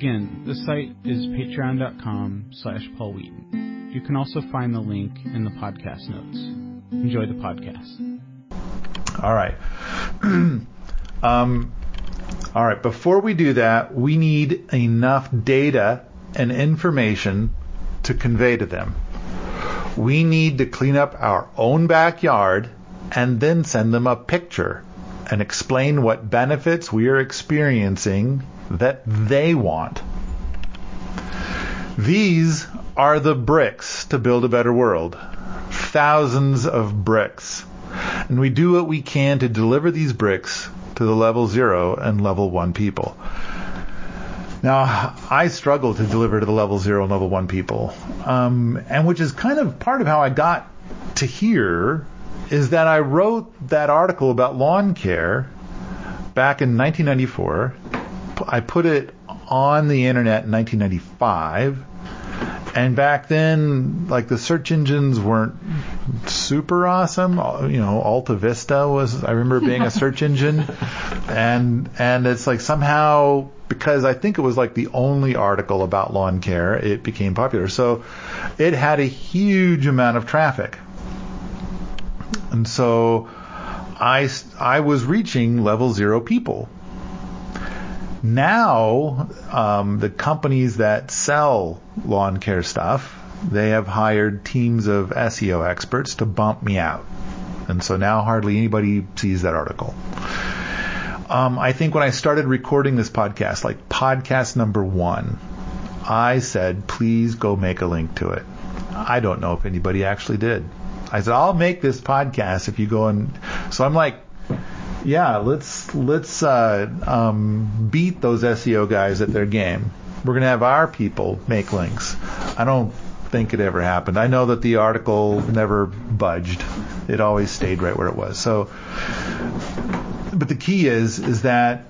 Again, the site is patreon.com slash Paul Wheaton. You can also find the link in the podcast notes. Enjoy the podcast. All right. um, all right. Before we do that, we need enough data and information to convey to them. We need to clean up our own backyard and then send them a picture and explain what benefits we are experiencing that they want. These are the bricks to build a better world. Thousands of bricks. And we do what we can to deliver these bricks to the level zero and level one people. Now, I struggle to deliver to the level zero and level one people, um, and which is kind of part of how I got to here is that I wrote that article about lawn care back in 1994 I put it on the internet in 1995. And back then, like the search engines weren't super awesome. You know, Alta Vista was, I remember being a search engine. And, and it's like somehow, because I think it was like the only article about lawn care, it became popular. So it had a huge amount of traffic. And so I, I was reaching level zero people now, um, the companies that sell lawn care stuff, they have hired teams of SEO experts to bump me out. And so now hardly anybody sees that article. Um, I think when I started recording this podcast, like podcast number one, I said, please go make a link to it. I don't know if anybody actually did. I said, I'll make this podcast if you go and, so I'm like yeah, let's let's uh, um, beat those SEO guys at their game. We're going to have our people make links. I don't think it ever happened. I know that the article never budged. It always stayed right where it was. So, but the key is is that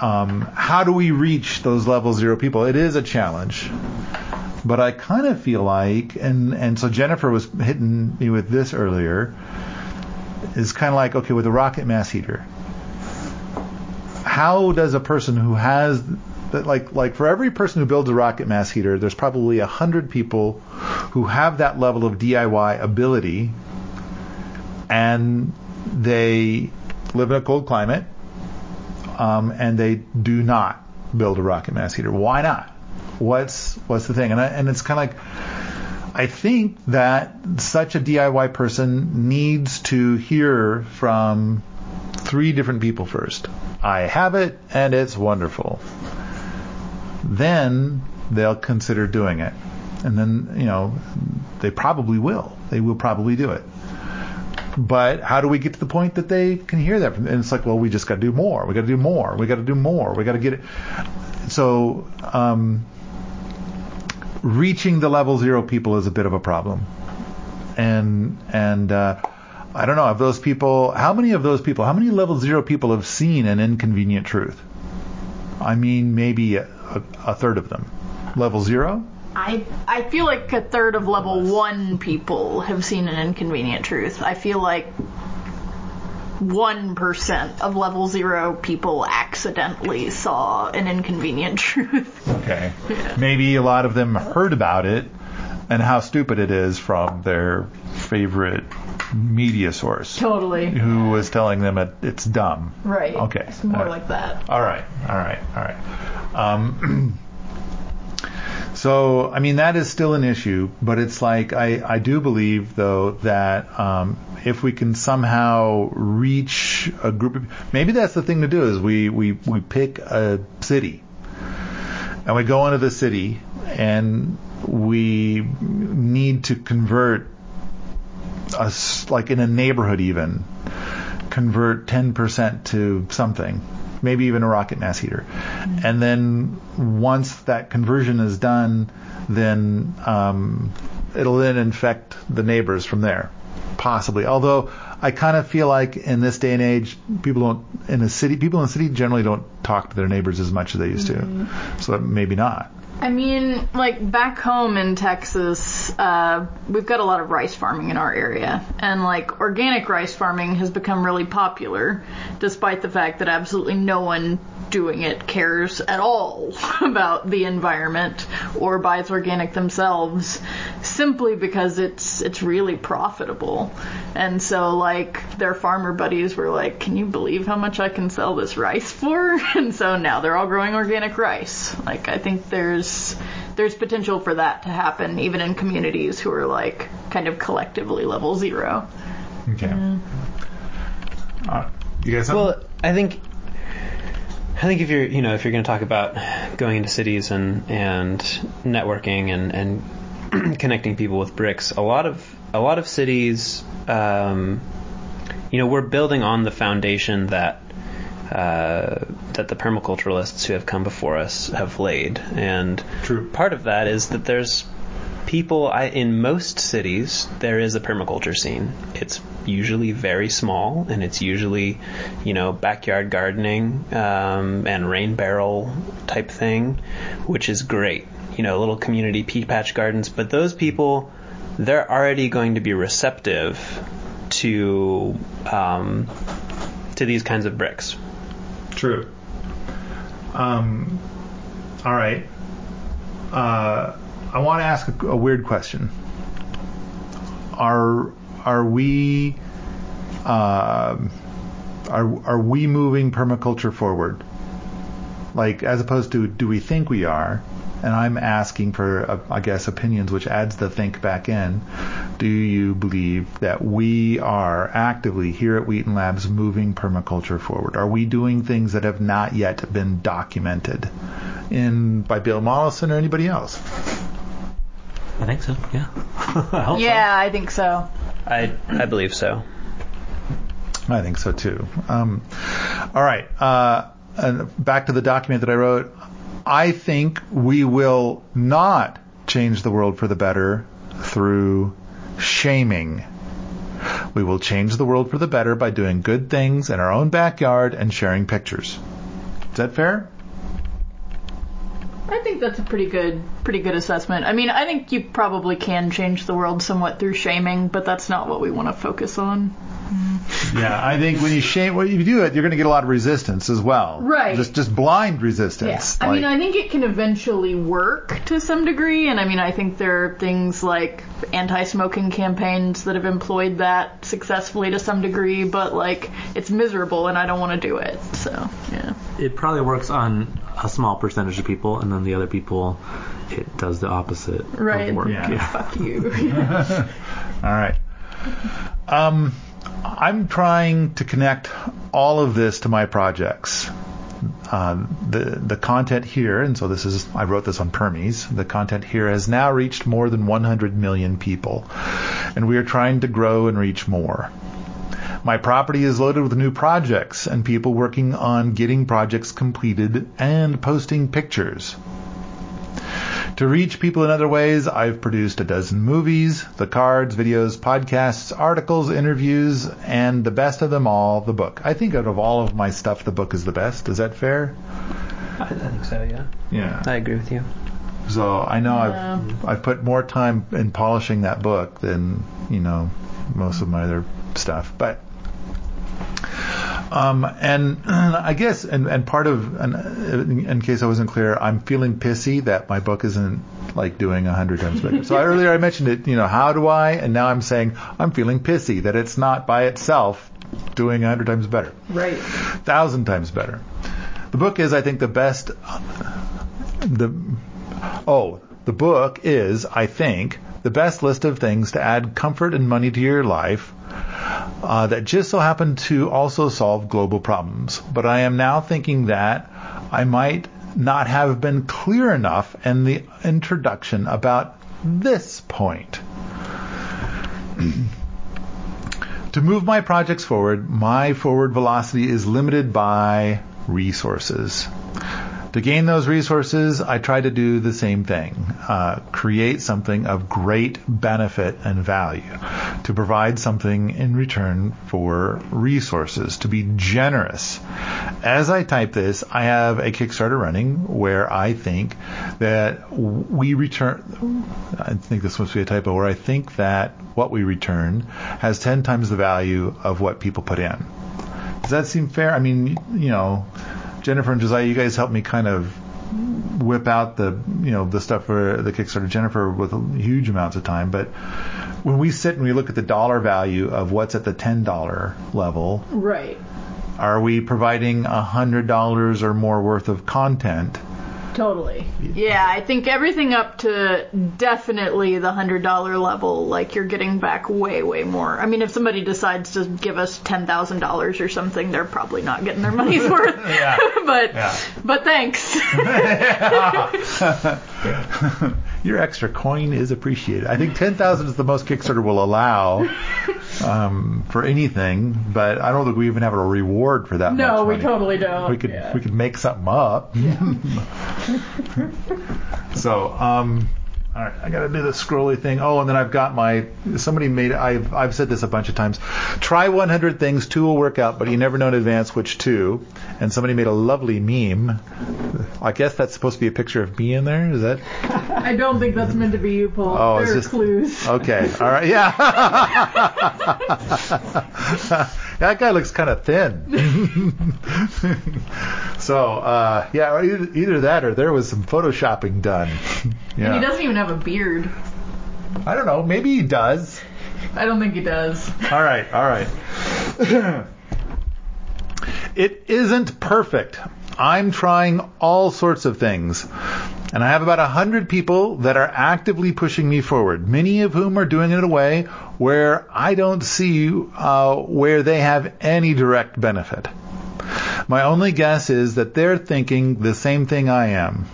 um, how do we reach those level zero people? It is a challenge. But I kind of feel like, and and so Jennifer was hitting me with this earlier is kind of like okay with a rocket mass heater. How does a person who has like like for every person who builds a rocket mass heater, there's probably a hundred people who have that level of DIY ability, and they live in a cold climate, um, and they do not build a rocket mass heater. Why not? What's what's the thing? And I, and it's kind of like I think that such a DIY person needs to hear from three different people first. I have it and it's wonderful. Then they'll consider doing it. And then, you know, they probably will. They will probably do it. But how do we get to the point that they can hear that? And it's like, well, we just got to do more. We got to do more. We got to do more. We got to get it. So, um, reaching the level zero people is a bit of a problem. And and uh, I don't know of those people. How many of those people? How many level zero people have seen an inconvenient truth? I mean, maybe a, a, a third of them. Level zero. I I feel like a third of level one people have seen an inconvenient truth. I feel like 1% of level zero people accidentally saw an inconvenient truth. Okay. Yeah. Maybe a lot of them heard about it and how stupid it is from their favorite media source. Totally. Who was telling them it, it's dumb. Right. Okay. It's more like that. All right. All right. All right. Um, So, I mean, that is still an issue, but it's like, I, I do believe, though, that um, if we can somehow reach a group of, maybe that's the thing to do is we, we, we pick a city. And we go into the city and we need to convert us, like in a neighborhood even, convert 10% to something maybe even a rocket mass heater. And then once that conversion is done, then um, it'll then infect the neighbors from there, possibly. Although I kind of feel like in this day and age, people don't in a city, people in the city generally don't talk to their neighbors as much as they used to. So maybe not. I mean, like back home in Texas, uh, we've got a lot of rice farming in our area, and like organic rice farming has become really popular, despite the fact that absolutely no one doing it cares at all about the environment or buys organic themselves, simply because it's it's really profitable. And so like their farmer buddies were like, "Can you believe how much I can sell this rice for?" And so now they're all growing organic rice. Like I think there's there's potential for that to happen even in communities who are like kind of collectively level zero. Okay. Uh, you guys have Well, I think I think if you're you know if you're going to talk about going into cities and and networking and and connecting people with bricks, a lot of a lot of cities, um, you know, we're building on the foundation that. Uh, that the permaculturalists who have come before us have laid, and True. part of that is that there's people I, in most cities there is a permaculture scene it's usually very small and it's usually you know backyard gardening um, and rain barrel type thing which is great you know little community pea patch gardens but those people they're already going to be receptive to um, to these kinds of bricks True. Um, all right. Uh, I want to ask a, a weird question. Are are we uh, are are we moving permaculture forward? Like as opposed to do we think we are? And I'm asking for, uh, I guess, opinions, which adds the think back in. Do you believe that we are actively here at Wheaton Labs moving permaculture forward? Are we doing things that have not yet been documented in by Bill Mollison or anybody else? I think so. Yeah. I hope Yeah, I think so. I I believe so I think so too. Um, all right. Uh, and back to the document that I wrote. I think we will not change the world for the better through shaming. We will change the world for the better by doing good things in our own backyard and sharing pictures. Is that fair? I think that's a pretty good, pretty good assessment. I mean, I think you probably can change the world somewhat through shaming, but that's not what we want to focus on. Yeah, I think when you shame, when you do it, you're going to get a lot of resistance as well. Right. Just just blind resistance. I mean, I think it can eventually work to some degree, and I mean, I think there are things like anti-smoking campaigns that have employed that successfully to some degree, but like it's miserable, and I don't want to do it. So yeah. It probably works on a small percentage of people, and then the other people, it does the opposite Right. of work. Yeah. Fuck you. All right. Um, I'm trying to connect all of this to my projects. Uh, the the content here, and so this is I wrote this on Permies. The content here has now reached more than 100 million people, and we are trying to grow and reach more. My property is loaded with new projects and people working on getting projects completed and posting pictures. To reach people in other ways, I've produced a dozen movies, the cards, videos, podcasts, articles, interviews, and the best of them all, the book. I think out of all of my stuff, the book is the best. Is that fair? I, I think so yeah Yeah. I agree with you So I know Yeah. I've I've put more time in polishing that book than you know most of my other stuff, but. Um, and I guess, and, and part of, and in case I wasn't clear, I'm feeling pissy that my book isn't like doing a hundred times better. So earlier I mentioned it, you know, how do I? And now I'm saying I'm feeling pissy that it's not by itself doing a hundred times better right. thousand times better. The book is, I think, the best. The oh, the book is, I think, the best list of things to add comfort and money to your life. Uh, that just so happen to also solve global problems. But I am now thinking that I might not have been clear enough in the introduction about this point. To move my projects forward, my forward velocity is limited by resources. To gain those resources, I try to do the same thing. Uh, create something of great benefit and value. To provide something in return for resources. To be generous. As I type this, I have a Kickstarter running where I think that we return, I think this must be a typo, where I think that what we return has 10 times the value of what people put in. Does that seem fair? I mean, you know, Jennifer and Josiah, you guys helped me kind of whip out the you know the stuff for the Kickstarter. Jennifer with huge amounts of time, but when we sit and we look at the dollar value of what's at the ten dollar level, Right. are we providing a hundred dollars or more worth of content? Totally. Yeah, I think everything up to definitely the hundred dollar level, like you're getting back way, way more. I mean, if somebody decides to give us ten thousand dollars or something, they're probably not getting their money's worth. Yeah. but Yeah. but thanks. Your extra coin is appreciated. I think ten thousand is the most Kickstarter will allow um, for anything, but I don't think we even have a reward for that much. no, we totally don't. we could Yeah. we could make something up. so, um, all right, I got to do the scrolly thing. Oh, and then I've got my somebody made. I've I've said this a bunch of times. Try 100 things, two will work out, but you never know in advance which two. And somebody made a lovely meme. I guess that's supposed to be a picture of me in there. Is that? I don't think that's meant to be you, Paul. Oh, there it's are just- clues. Okay. All right. Yeah. that guy looks kind of thin. so, uh, yeah, either, either that or there was some photoshopping done. And Yeah. he doesn't even have a beard. I don't know. Maybe he does. I don't think he does. All right. All right. it isn't perfect. I'm trying all sorts of things. And I have about a hundred people that are actively pushing me forward, many of whom are doing it in a way where I don't see uh, where they have any direct benefit. My only guess is that they're thinking the same thing I am.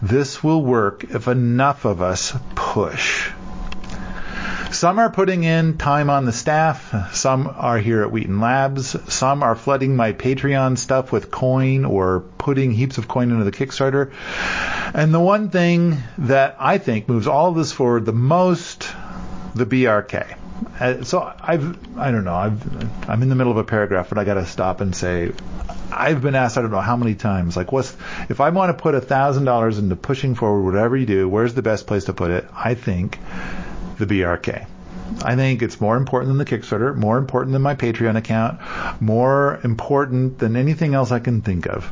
This will work if enough of us push. Some are putting in time on the staff. Some are here at Wheaton Labs. Some are flooding my Patreon stuff with coin or putting heaps of coin into the Kickstarter. And the one thing that I think moves all of this forward the most, the BRK. Uh, so I've, I don't know, I've, I'm in the middle of a paragraph, but I got to stop and say, I've been asked, I don't know how many times, like, what's, if I want to put a thousand dollars into pushing forward whatever you do, where's the best place to put it? I think the BRK. I think it's more important than the Kickstarter, more important than my Patreon account, more important than anything else I can think of.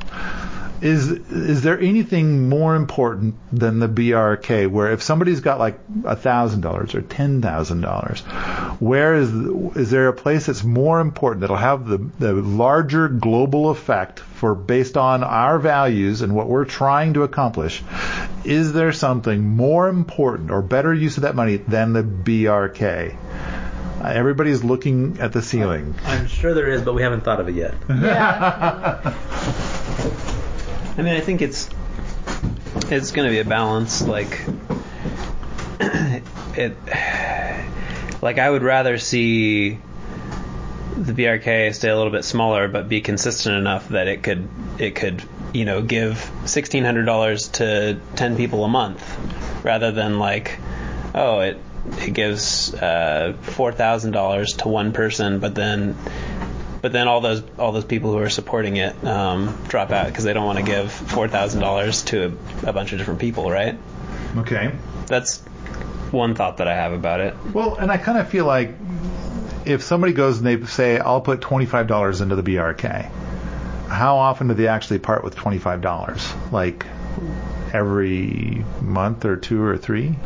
Is is there anything more important than the BRK? Where if somebody's got like a thousand dollars or ten thousand dollars, where is is there a place that's more important that'll have the the larger global effect for based on our values and what we're trying to accomplish? Is there something more important or better use of that money than the BRK? Everybody's looking at the ceiling. I'm sure there is, but we haven't thought of it yet. Yeah. I mean, I think it's it's going to be a balance. Like it, like I would rather see the BRK stay a little bit smaller, but be consistent enough that it could it could you know give sixteen hundred dollars to ten people a month, rather than like oh it it gives uh, four thousand dollars to one person, but then but then all those all those people who are supporting it um, drop out because they don't want to give four thousand dollars to a, a bunch of different people, right? Okay. That's one thought that I have about it. Well, and I kind of feel like if somebody goes and they say, I'll put $25 into the BRK, how often do they actually part with $25? Like every month or two or three?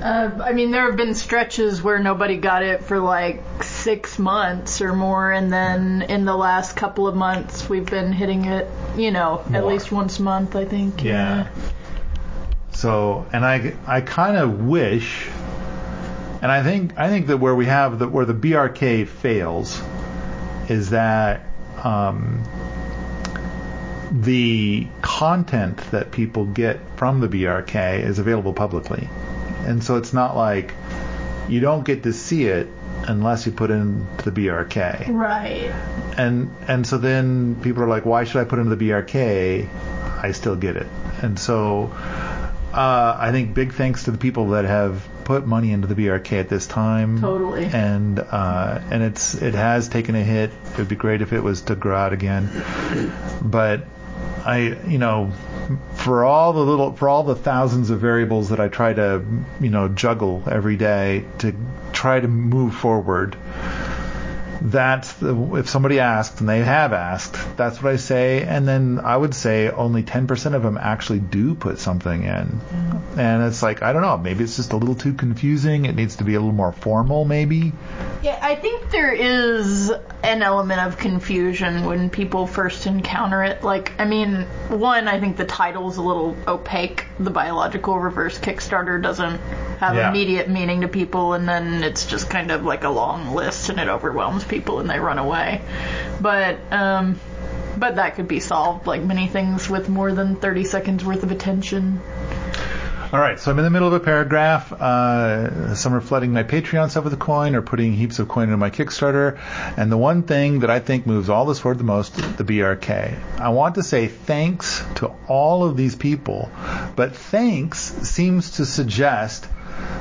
Uh, I mean, there have been stretches where nobody got it for like six months or more, and then in the last couple of months, we've been hitting it, you know, at least once a month, I think. Yeah. So, and I, I kind of wish, and I think, I think that where we have the, where the BRK fails is that, um, the content that people get from the BRK is available publicly. And so it's not like you don't get to see it unless you put in the BRK. Right. And and so then people are like, why should I put in the BRK? I still get it. And so uh, I think big thanks to the people that have put money into the BRK at this time. Totally. And uh, and it's it has taken a hit. It would be great if it was to grow out again. But I you know for all the little for all the thousands of variables that I try to you know juggle every day to try to move forward that's the, if somebody asked and they have asked that's what i say and then i would say only 10% of them actually do put something in mm-hmm. and it's like i don't know maybe it's just a little too confusing it needs to be a little more formal maybe Yeah, I think there is an element of confusion when people first encounter it. Like, I mean, one, I think the title's a little opaque. The biological reverse Kickstarter doesn't have Yeah. immediate meaning to people, and then it's just kind of like a long list, and it overwhelms people, and they run away. But, um, but that could be solved, like many things, with more than 30 seconds worth of attention. All right, so I'm in the middle of a paragraph. Uh, some are flooding my Patreon stuff with a coin or putting heaps of coin into my Kickstarter. And the one thing that I think moves all this forward the most, the BRK. I want to say thanks to all of these people, but thanks seems to suggest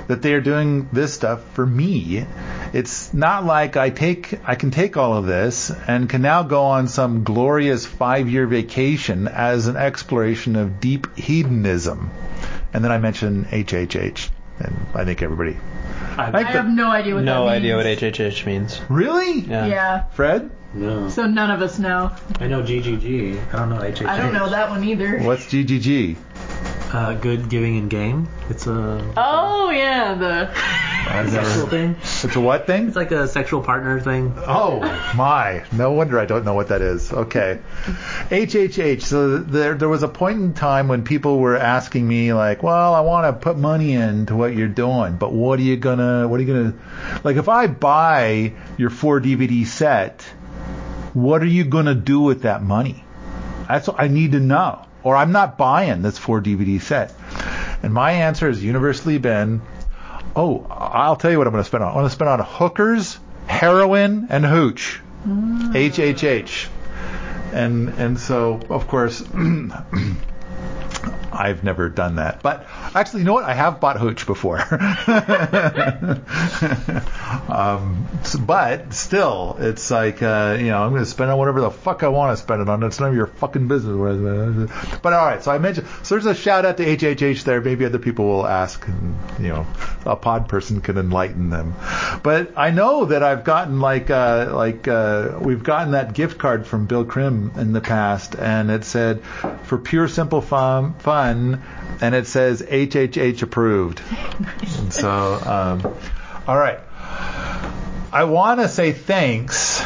that they are doing this stuff for me. It's not like I take I can take all of this and can now go on some glorious 5-year vacation as an exploration of deep hedonism. And then I mention HHH and I think everybody I, I have no idea what that means. No means. idea what HHH means. Really? Yeah. Yeah, Fred? no. so none of us know. I know GGG. I don't know HHH. I don't know that one either. What's GGG? Uh, good giving and game. It's a Oh, yeah, the. I've sexual never. thing. It's a what thing? It's like a sexual partner thing. Oh my! No wonder I don't know what that is. Okay, HHH. So there, there was a point in time when people were asking me like, "Well, I want to put money into what you're doing, but what are you gonna? What are you gonna? Like, if I buy your four DVD set, what are you gonna do with that money? That's what I need to know. Or I'm not buying this four DVD set. And my answer has universally been, oh, I'll tell you what I'm going to spend on. I'm going to spend on hookers, heroin, and hooch. Mm. H H H. And and so of course I've never done that. But actually, you know what? I have bought hooch before. um, but still, it's like uh, you know, I'm going to spend on whatever the fuck I want to spend it on. It's none of your fucking business. But all right, so I mentioned. So there's a shout out to HHH there. Maybe other people will ask, and you know, a pod person can enlighten them. But I know that I've gotten like uh, like uh, we've gotten that gift card from Bill Krim in the past, and it said for pure simple fun, fun and it says HHH approved. And so, um, all right. I want to say thanks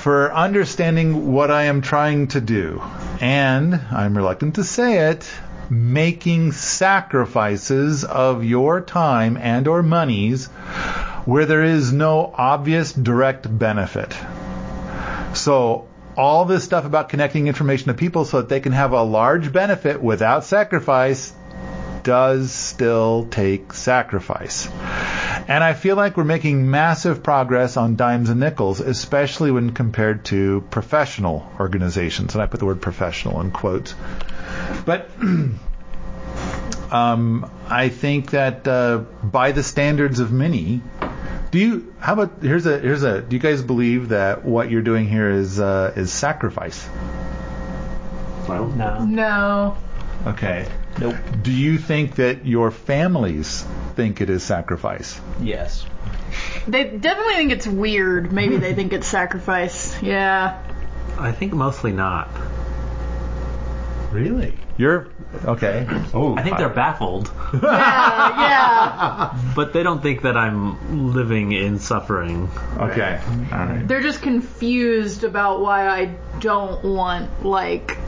for understanding what I am trying to do. And I'm reluctant to say it, making sacrifices of your time and or monies where there is no obvious direct benefit. So all this stuff about connecting information to people so that they can have a large benefit without sacrifice does still take sacrifice. And I feel like we're making massive progress on dimes and nickels, especially when compared to professional organizations. And I put the word professional in quotes. But um, I think that uh, by the standards of many, do you? How about here's a here's a. Do you guys believe that what you're doing here is uh, is sacrifice? Well, No. No. Okay. Nope. Do you think that your families think it is sacrifice? Yes. They definitely think it's weird. Maybe they think it's sacrifice. Yeah. I think mostly not. Really? You're okay. Oh, I think they're baffled, Yeah, yeah. but they don't think that I'm living in suffering. okay. All right. They're just confused about why I don't want, like,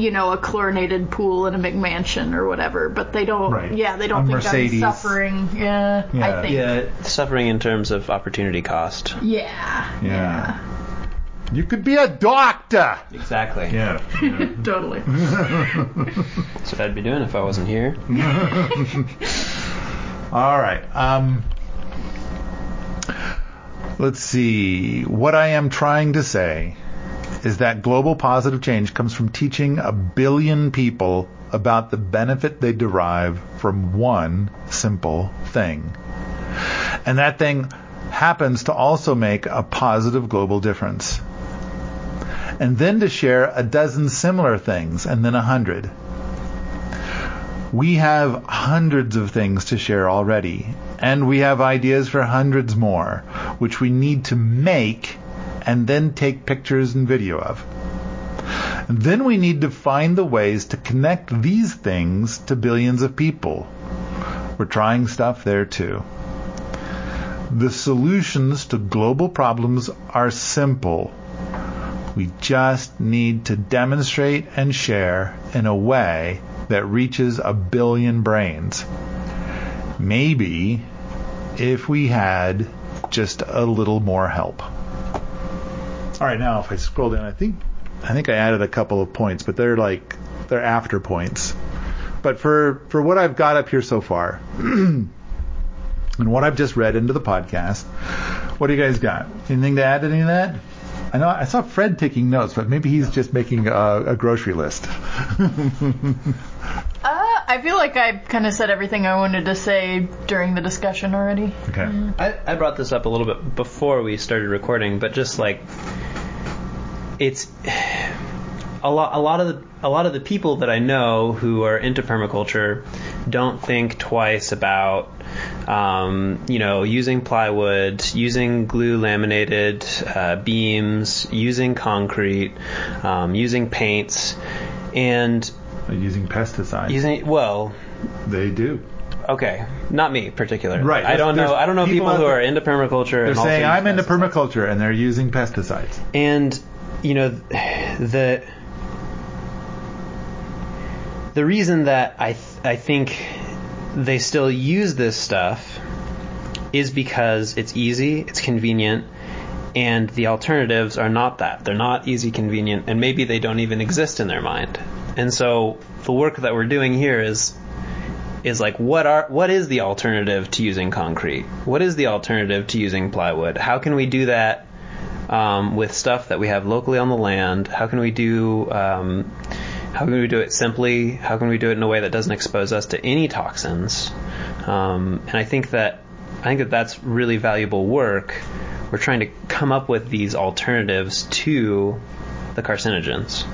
you know, a chlorinated pool in a McMansion or whatever. But they don't, Right. yeah, they don't A think Mercedes. I'm suffering. Yeah, Yeah. I think. Yeah, suffering in terms of opportunity cost. Yeah. Yeah. You could be a doctor. Exactly. Yeah. Totally. That's what I'd be doing if I wasn't here. All right. Um, Let's see. What I am trying to say is that global positive change comes from teaching a billion people about the benefit they derive from one simple thing. And that thing happens to also make a positive global difference. And then to share a dozen similar things and then a hundred. We have hundreds of things to share already, and we have ideas for hundreds more, which we need to make and then take pictures and video of. Then we need to find the ways to connect these things to billions of people. We're trying stuff there too. The solutions to global problems are simple. We just need to demonstrate and share in a way that reaches a billion brains. Maybe if we had just a little more help. All right, now if I scroll down, I think I think I added a couple of points, but they're like they're after points. But for for what I've got up here so far, and what I've just read into the podcast, what do you guys got? Anything to add to any of that? I know I saw Fred taking notes, but maybe he's just making a, a grocery list. Uh, I feel like I kind of said everything I wanted to say during the discussion already. Okay. I, I brought this up a little bit before we started recording, but just like it's a lot a lot of the, a lot of the people that I know who are into permaculture don't think twice about um, you know using plywood, using glue laminated uh, beams, using concrete, um, using paints, and Using pesticides. using well they do. okay not me particularly Right, I don't know I don't know people people, who are into permaculture They're and saying I'm into pesticides." permaculture and they're using pesticides. And you know the the reason that I th- I think they still use this stuff is because it's easy, it's convenient, and the alternatives are not that. They're not easy, convenient, and maybe they don't even exist in their mind. And so the work that we're doing here is is like what are what is the alternative to using concrete? What is the alternative to using plywood? How can we do that um, with stuff that we have locally on the land? How can we do um, how can we do it simply? How can we do it in a way that doesn't expose us to any toxins? Um, and I think that I think that that's really valuable work. We're trying to come up with these alternatives to the carcinogens.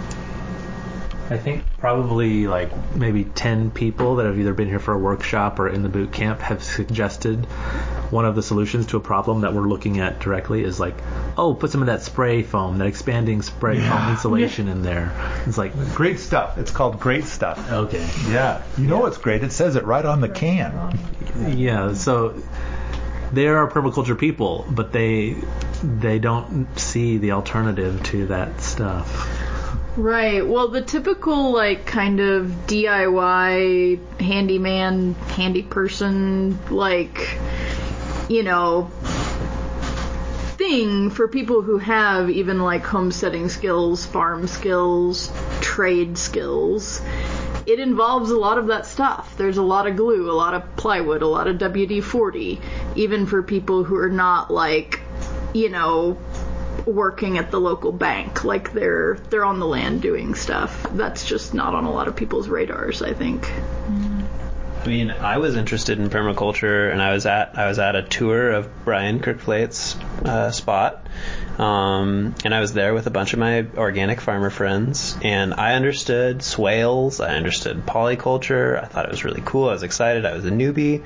I think probably like maybe 10 people that have either been here for a workshop or in the boot camp have suggested one of the solutions to a problem that we're looking at directly is like, oh, put some of that spray foam, that expanding spray Yeah. foam insulation in there. It's like, Great stuff. It's called great stuff. okay. Yeah. You know what's great? It says it right on the can. Yeah, so they are permaculture people, but they they don't see the alternative to that stuff. Right. Well, the typical like kind of DIY handyman, handy person, like you know, thing for people who have even like homesteading skills, farm skills, trade skills. It involves a lot of that stuff. There's a lot of glue, a lot of plywood, a lot of WD 40, even for people who are not like, you know, working at the local bank like they're they're on the land doing stuff that's just not on a lot of people's radars i think mm-hmm. I mean, I was interested in permaculture, and I was at I was at a tour of Brian Kerkvliet's uh, spot, um, and I was there with a bunch of my organic farmer friends, and I understood swales, I understood polyculture. I thought it was really cool. I was excited. I was a newbie,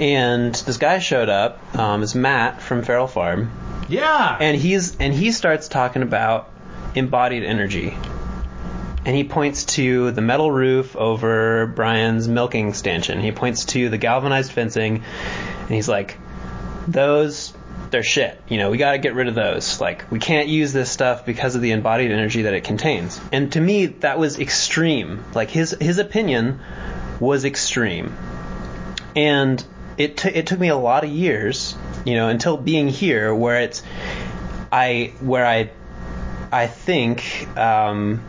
and this guy showed up. Um, it's Matt from Feral Farm, Yeah. and he's and he starts talking about embodied energy. And he points to the metal roof over Brian's milking stanchion. He points to the galvanized fencing, and he's like, "Those, they're shit. You know, we got to get rid of those. Like, we can't use this stuff because of the embodied energy that it contains." And to me, that was extreme. Like his his opinion was extreme, and it t- it took me a lot of years, you know, until being here where it's I where I I think um,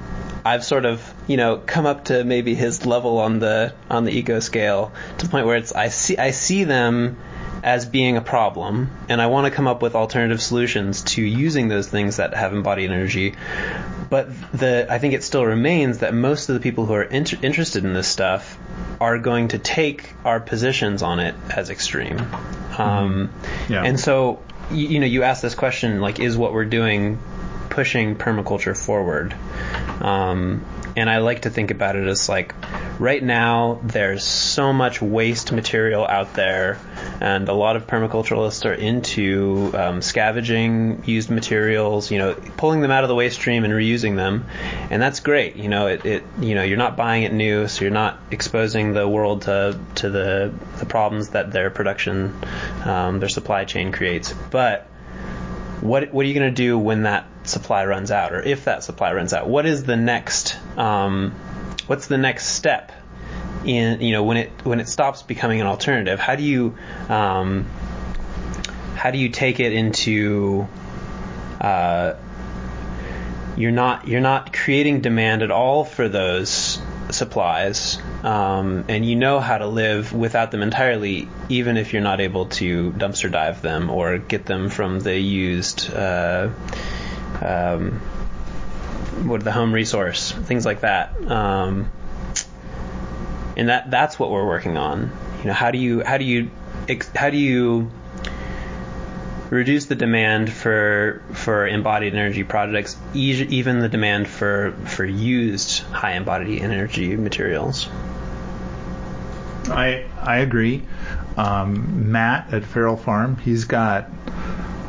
I've sort of you know come up to maybe his level on the on the ego scale to the point where it's I see I see them as being a problem, and I want to come up with alternative solutions to using those things that have embodied energy. But the I think it still remains that most of the people who are inter- interested in this stuff are going to take our positions on it as extreme. Um, Yeah. And so, you, you know, you ask this question like, is what we're doing pushing permaculture forward? Um, and I like to think about it as like, right now there's so much waste material out there, and a lot of permaculturalists are into um, scavenging used materials, you know, pulling them out of the waste stream and reusing them, and that's great. You know, it, it you know you're not buying it new, so you're not exposing the world to to the the problems that their production, um, their supply chain creates, but what what are you going to do when that supply runs out, or if that supply runs out? What is the next um, what's the next step in you know when it when it stops becoming an alternative? How do you um, how do you take it into uh, you're not you're not creating demand at all for those supplies, um, and you know how to live without them entirely, even if you're not able to dumpster dive them or get them from the used. Uh, um, what the home resource, things like that, um, and that that's what we're working on. You know, how do you how do you how do you reduce the demand for for embodied energy projects, e- even the demand for for used high embodied energy materials. I I agree. Um, Matt at Feral Farm, he's got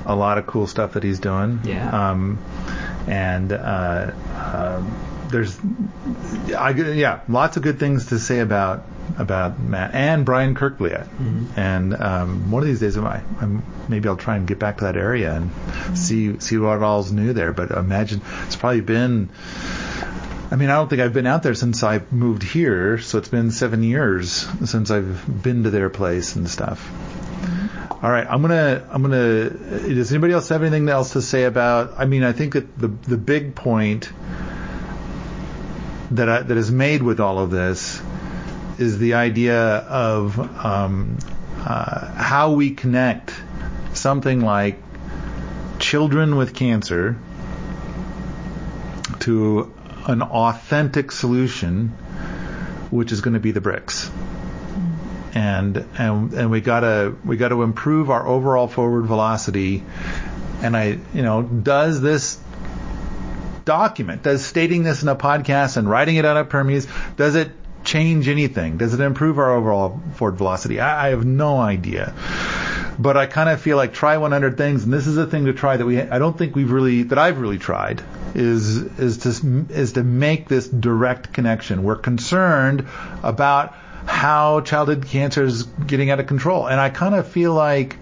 a lot of cool stuff that he's doing. Yeah. Um, and uh, um there's, I yeah, lots of good things to say about about Matt and Brian Kerkvliet. And um, one of these days, I I'm, maybe I'll try and get back to that area and see see what all's new there. But imagine it's probably been. I mean, I don't think I've been out there since I moved here, so it's been seven years since I've been to their place and stuff. All right, I'm gonna, I'm gonna. Does anybody else have anything else to say about? I mean, I think that the the big point that I, that is made with all of this is the idea of um, uh, how we connect something like children with cancer to an authentic solution, which is going to be the bricks. And and and we gotta we gotta improve our overall forward velocity. And I you know does this document does stating this in a podcast and writing it out of Permies does it change anything? Does it improve our overall forward velocity? I, I have no idea but I kind of feel like try 100 things, and this is a thing to try that we I don't think we've really that I've really tried is is to is to make this direct connection. We're concerned about how childhood cancer is getting out of control, and I kind of feel like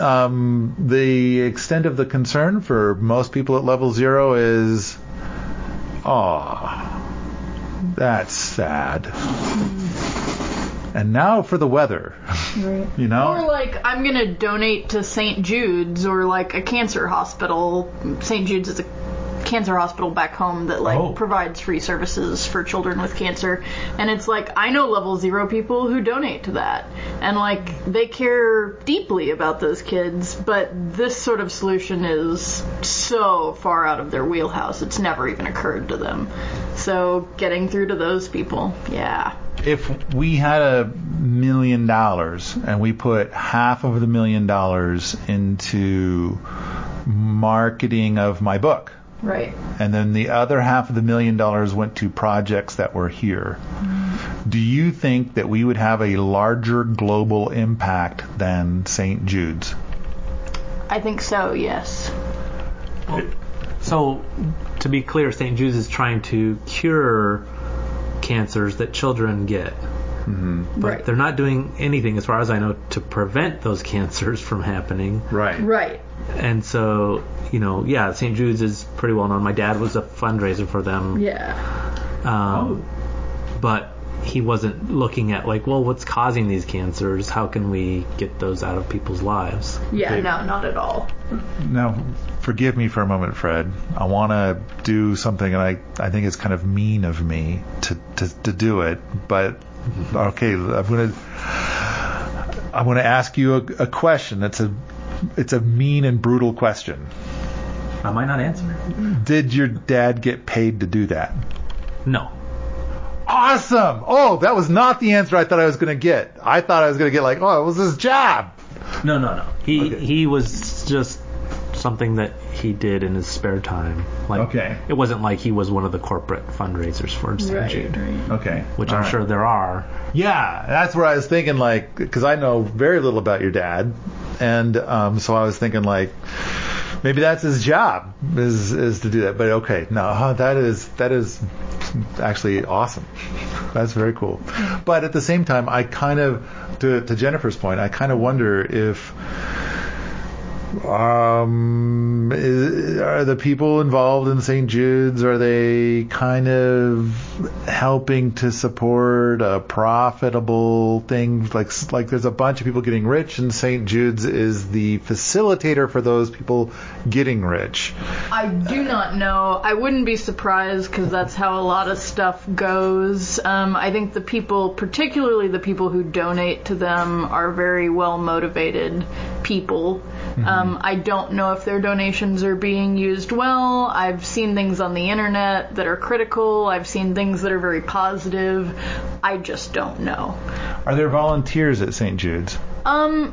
um, the extent of the concern for most people at level zero is, oh, that's sad. And now for the weather. Right. You know? Or like I'm gonna donate to St. Jude's or like a cancer hospital. St. Jude's is a cancer hospital back home that like Oh. provides free services for children with cancer. And it's like I know level zero people who donate to that. And like they care deeply about those kids, but this sort of solution is so far out of their wheelhouse it's never even occurred to them. So getting through to those people, yeah. if we had a million dollars and we put half of the million dollars into marketing of my book, Right. and then the other half of the million dollars went to projects that were here, mm-hmm. do you think that we would have a larger global impact than St. Jude's? I think so, yes. So, to be clear, St. Jude's is trying to cure cancers that children get. Mm-hmm. But Right. they're not doing anything, as far as I know, to prevent those cancers from happening. Right. Right. And so, you know, yeah, St. Jude's is pretty well known. My dad was a fundraiser for them. Yeah. Um, But he wasn't looking at, like, well, what's causing these cancers? How can we get those out of people's lives? Yeah, Okay. no, not at all. Now, forgive me for a moment, Fred. I want to do something, and I, I think it's kind of mean of me to, to, to do it, but okay, I'm going to. I want to ask you a, a question. It's a it's a mean and brutal question. I might not answer. Did your dad get paid to do that? No. Awesome. Oh, that was not the answer I thought I was going to get. I thought I was going to get like, oh, it was his job. No, no, no. He Okay. he was just something that he did in his spare time. Like Okay. it wasn't like he was one of the corporate fundraisers for St. Right, Jude, right. Okay. which All I'm right. sure there are. Yeah, that's where I was thinking, like, because I know very little about your dad, and um, so I was thinking, like, maybe that's his job is is to do that. But okay, no, uh, that is that is actually awesome. That's very cool. Mm-hmm. But at the same time, I kind of, to, to Jennifer's point, I kind of wonder if. Um, is, are the people involved in St. Jude's are they kind of helping to support a profitable thing? Like like there's a bunch of people getting rich, and St. Jude's is the facilitator for those people getting rich. I do not know. I wouldn't be surprised because that's how a lot of stuff goes. Um, I think the people, particularly the people who donate to them, are very well motivated people. Um, I don't know if their donations are being used well. I've seen things on the internet that are critical. I've seen things that are very positive. I just don't know. Are there volunteers at St. Jude's? Um,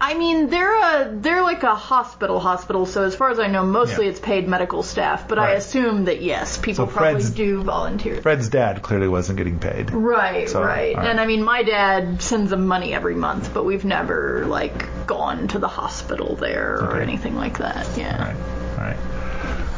I mean, they're a they're like a hospital hospital, so as far as I know, mostly Yeah. it's paid medical staff. But I Right. assume that yes, people So probably Fred's- do volunteer. Fred's dad clearly wasn't getting paid. Right, So, right. all right. And I mean, my dad sends them money every month, but we've never like gone to the hospital there or Okay. anything like that. Yeah. Right. Right.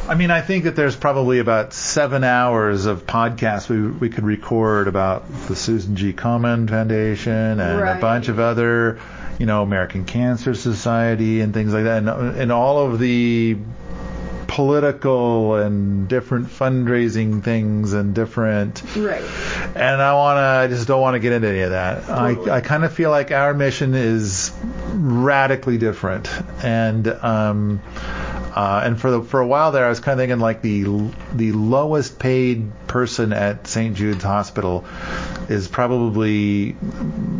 I mean, I think that there's probably about seven hours of podcasts we we could record about the Susan G. Komen Foundation and a bunch of other, you know, American Cancer Society and things like that, and, and all of the political and different fundraising things and different Right. and I want to, I just don't want to get into any of that. Totally. I, I kind of feel like our mission is radically different, and um, uh, and for the for a while there, I was kind of thinking like the the lowest paid person at St. Jude's Hospital is probably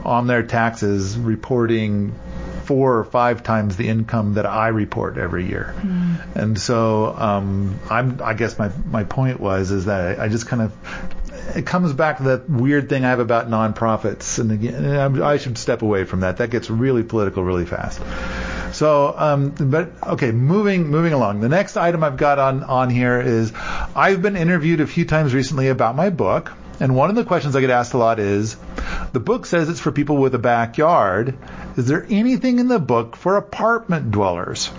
on their taxes reporting four or five times the income that I report every year. And so um, I'm, I guess my my point was is that I, I just kind of it comes back to that weird thing I have about nonprofits, and again, I should step away from that. That gets really political really fast. So, um, but okay, moving moving along. The next item I've got on on here is I've been interviewed a few times recently about my book, and one of the questions I get asked a lot is, the book says it's for people with a backyard. Is there anything in the book for apartment dwellers?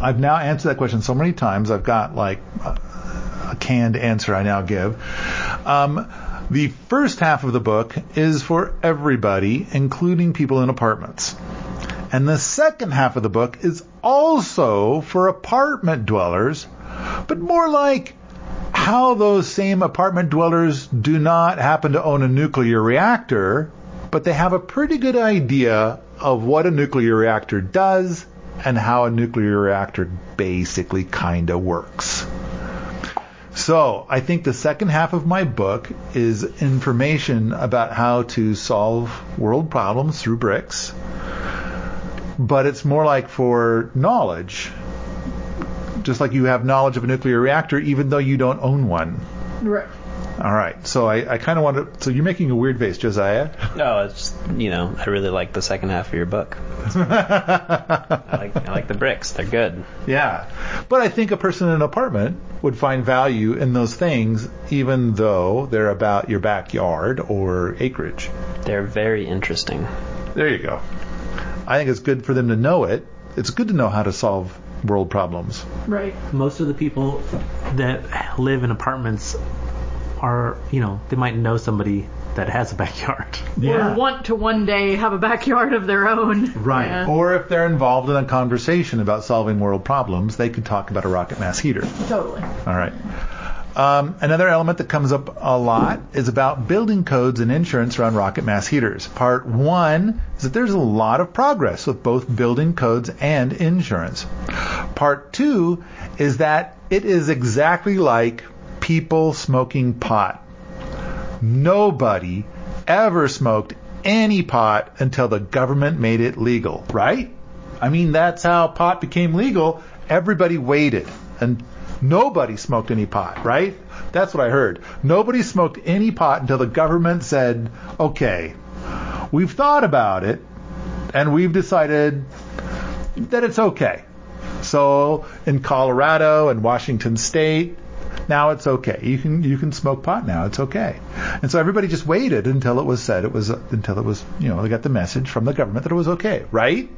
I've now answered that question so many times. I've got like a canned answer I now give. Um, the first half of the book is for everybody, including people in apartments. And the second half of the book is also for apartment dwellers, but more like how those same apartment dwellers do not happen to own a nuclear reactor, but they have a pretty good idea of what a nuclear reactor does and how a nuclear reactor basically kind of works. So, I think the second half of my book is information about how to solve world problems through bricks, but it's more like for knowledge. Just like you have knowledge of a nuclear reactor, even though you don't own one. Right. All right. So I, I kind of want to. So you're making a weird face, Josiah. No, it's you know I really like the second half of your book. I like I like the bricks. They're good. Yeah. But I think a person in an apartment would find value in those things, even though they're about your backyard or acreage. They're very interesting. There you go. I think it's good for them to know it. It's good to know how to solve world problems. Right. Most of the people that live in apartments are, you know, they might know somebody that has a backyard. Yeah. Or want to one day have a backyard of their own. Right. Yeah. Or if they're involved in a conversation about solving world problems, they could talk about a rocket mass heater. Totally. All right. Um, another element that comes up a lot is about building codes and insurance around rocket mass heaters. Part one is that there's a lot of progress with both building codes and insurance. Part two is that it is exactly like people smoking pot. Nobody ever smoked any pot until the government made it legal, right? I mean, that's how pot became legal. Everybody waited and nobody smoked any pot, right? That's what I heard. Nobody smoked any pot until the government said, okay, we've thought about it and we've decided that it's okay. So in Colorado and Washington State, now it's okay. You can you can smoke pot now. It's okay. And so everybody just waited until it was said it was until it was you know they got the message from the government that it was okay, right?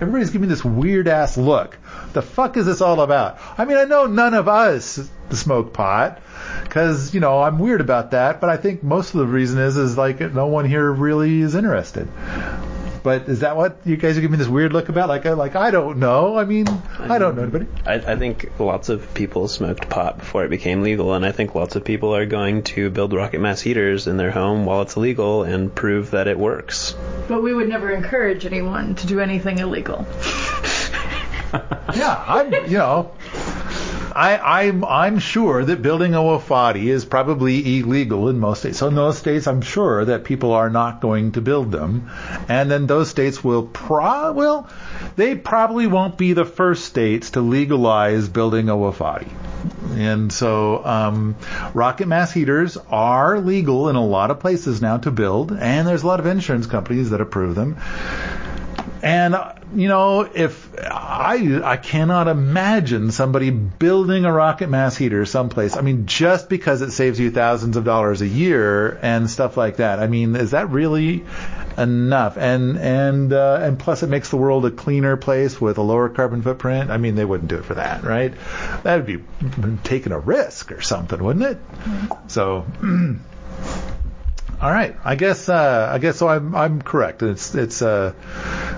Everybody's giving this weird ass look. The fuck is this all about? I mean, I know none of us smoke pot because you know I'm weird about that, but I think most of the reason is is like no one here really is interested. But is that what you guys are giving me this weird look about? Like, uh, like I don't know. I mean, I don't know anybody. I, I think lots of people smoked pot before it became legal, and I think lots of people are going to build rocket mass heaters in their home while it's legal and prove that it works. But we would never encourage anyone to do anything illegal. Yeah, I'm. You know, I, I'm I'm sure that building a wofati is probably illegal in most states. So in those states, I'm sure that people are not going to build them, and then those states will pro well, they probably won't be the first states to legalize building a wofati. And so, um, rocket mass heaters are legal in a lot of places now to build, and there's a lot of insurance companies that approve them. And you know, if I I cannot imagine somebody building a rocket mass heater someplace. I mean, just because it saves you thousands of dollars a year and stuff like that. I mean, is that really enough? And and uh, and plus, it makes the world a cleaner place with a lower carbon footprint. I mean, they wouldn't do it for that, right? That would be taking a risk or something, wouldn't it? So. All right, I guess uh, I guess so. I'm I'm correct. It's it's uh,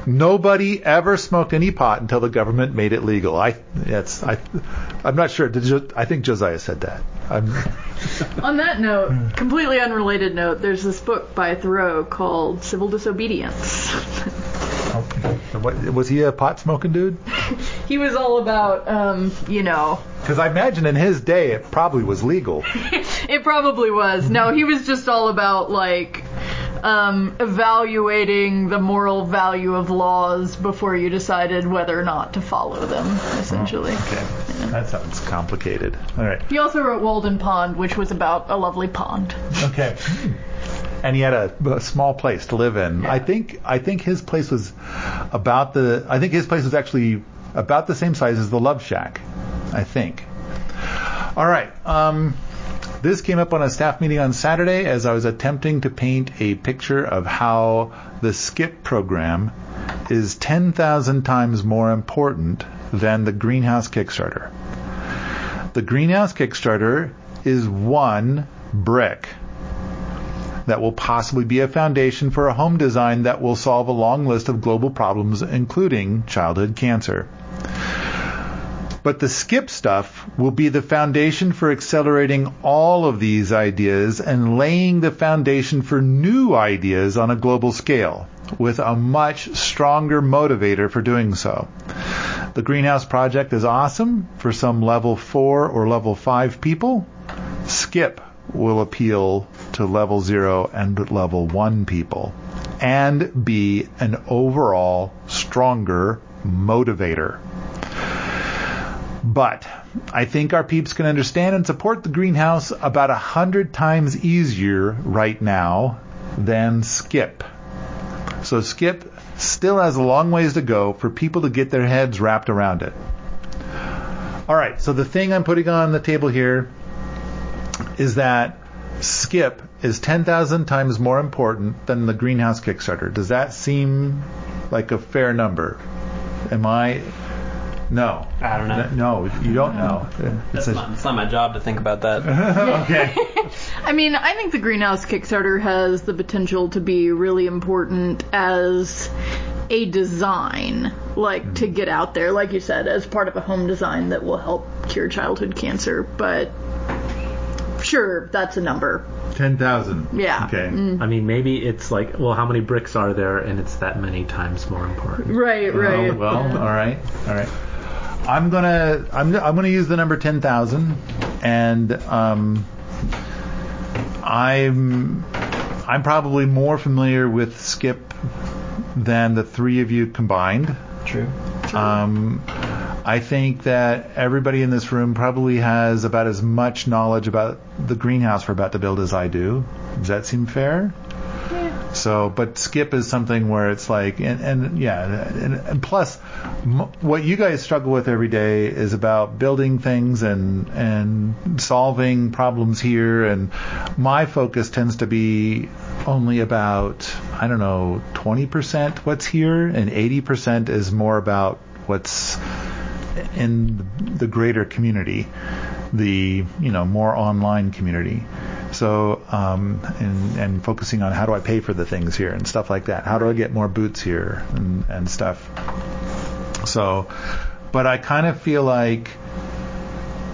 nobody ever smoked any pot until the government made it legal. I that's I I'm not sure. Did you, I think Josiah said that? On that note, completely unrelated note, there's this book by Thoreau called Civil Disobedience. what, was he a pot smoking dude? he was all about, um, you know, Because I imagine in his day it probably was legal. it probably was. No, he was just all about like um, evaluating the moral value of laws before you decided whether or not to follow them, essentially. Okay, that sounds complicated. All right. He also wrote Walden Pond, which was about a lovely pond. Okay. And he had a, a small place to live in. I think I think his place was about the I think his place was actually about the same size as the Love Shack. I think. All right. Um, this came up on a staff meeting on Saturday as I was attempting to paint a picture of how the SKIP program is 10,000 times more important than the Greenhouse Kickstarter. The Greenhouse Kickstarter is one brick that will possibly be a foundation for a home design that will solve a long list of global problems, including childhood cancer. But the skip stuff will be the foundation for accelerating all of these ideas and laying the foundation for new ideas on a global scale with a much stronger motivator for doing so. The Greenhouse Project is awesome for some level 4 or level 5 people. Skip will appeal to level 0 and level 1 people and be an overall stronger motivator. But I think our peeps can understand and support the greenhouse about a hundred times easier right now than Skip. So Skip still has a long ways to go for people to get their heads wrapped around it. All right, so the thing I'm putting on the table here is that Skip is 10,000 times more important than the Greenhouse Kickstarter. Does that seem like a fair number? Am I? No. I don't know. No, you don't know. It's It's a- not, it's not my job to think about that. okay. I mean, I think the Greenhouse Kickstarter has the potential to be really important as a design, like to mm-hmm. get out there, like you said, as part of a home design that will help cure childhood cancer. But sure, that's a number. 10,000. Yeah. Okay. I mean, maybe it's like, well, how many bricks are there, and it's that many times more important. Right, right. Oh, well, all right, all right. I'm gonna I'm I'm gonna use the number ten thousand, and um, I'm I'm probably more familiar with Skip than the three of you combined. True. Um, I think that everybody in this room probably has about as much knowledge about the greenhouse we're about to build as I do. Does that seem fair? So, but skip is something where it's like, and, and yeah, and, and plus, m- what you guys struggle with every day is about building things and and solving problems here. And my focus tends to be only about, I don't know, 20% what's here, and 80% is more about what's in the greater community, the you know more online community. So um, and and focusing on how do I pay for the things here and stuff like that. How do I get more boots here and and stuff. So, but I kind of feel like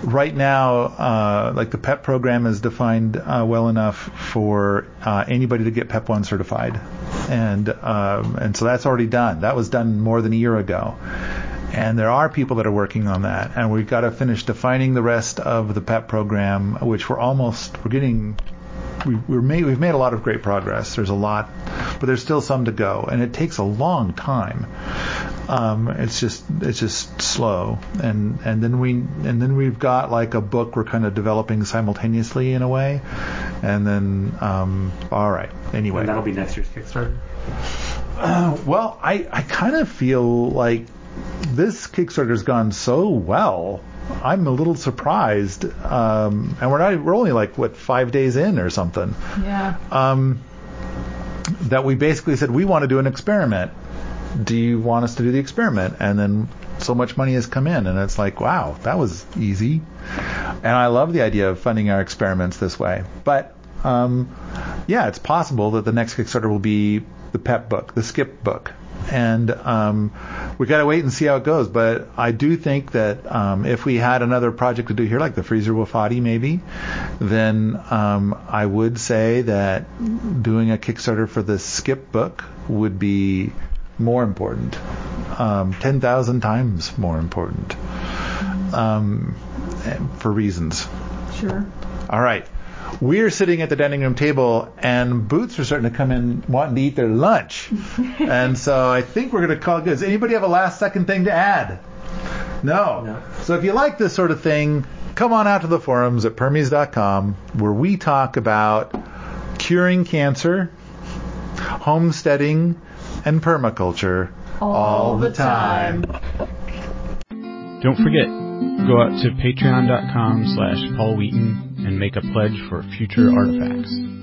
right now, uh, like the PEP program is defined uh, well enough for uh, anybody to get PEP one certified, and um, and so that's already done. That was done more than a year ago. And there are people that are working on that, and we've got to finish defining the rest of the PEP program, which we're almost we're getting. We, we're made, we've made a lot of great progress. There's a lot, but there's still some to go, and it takes a long time. Um, it's just it's just slow, and and then we and then we've got like a book we're kind of developing simultaneously in a way, and then um, all right. Anyway, And that'll be next year's Kickstarter. uh, well, I, I kind of feel like this Kickstarter's gone so well. I'm a little surprised, um, and we're not we're only like what five days in or something. Yeah. Um, that we basically said we want to do an experiment. Do you want us to do the experiment? And then so much money has come in, and it's like, wow, that was easy. And I love the idea of funding our experiments this way. But um, yeah, it's possible that the next Kickstarter will be the PEP book, the Skip book, and um, we got to wait and see how it goes. But I do think that um, if we had another project to do here, like the Freezer Wofati maybe, then um, I would say that doing a Kickstarter for the Skip book would be more important, um, ten thousand times more important, um, for reasons. Sure. All right. We're sitting at the dining room table, and boots are starting to come in wanting to eat their lunch. and so I think we're going to call it good. Does anybody have a last second thing to add? No. No. So if you like this sort of thing, come on out to the forums at permies.com where we talk about curing cancer, homesteading, and permaculture all, the time. Don't forget, go out to patreon.com slash Paul Wheaton and make a pledge for future artifacts.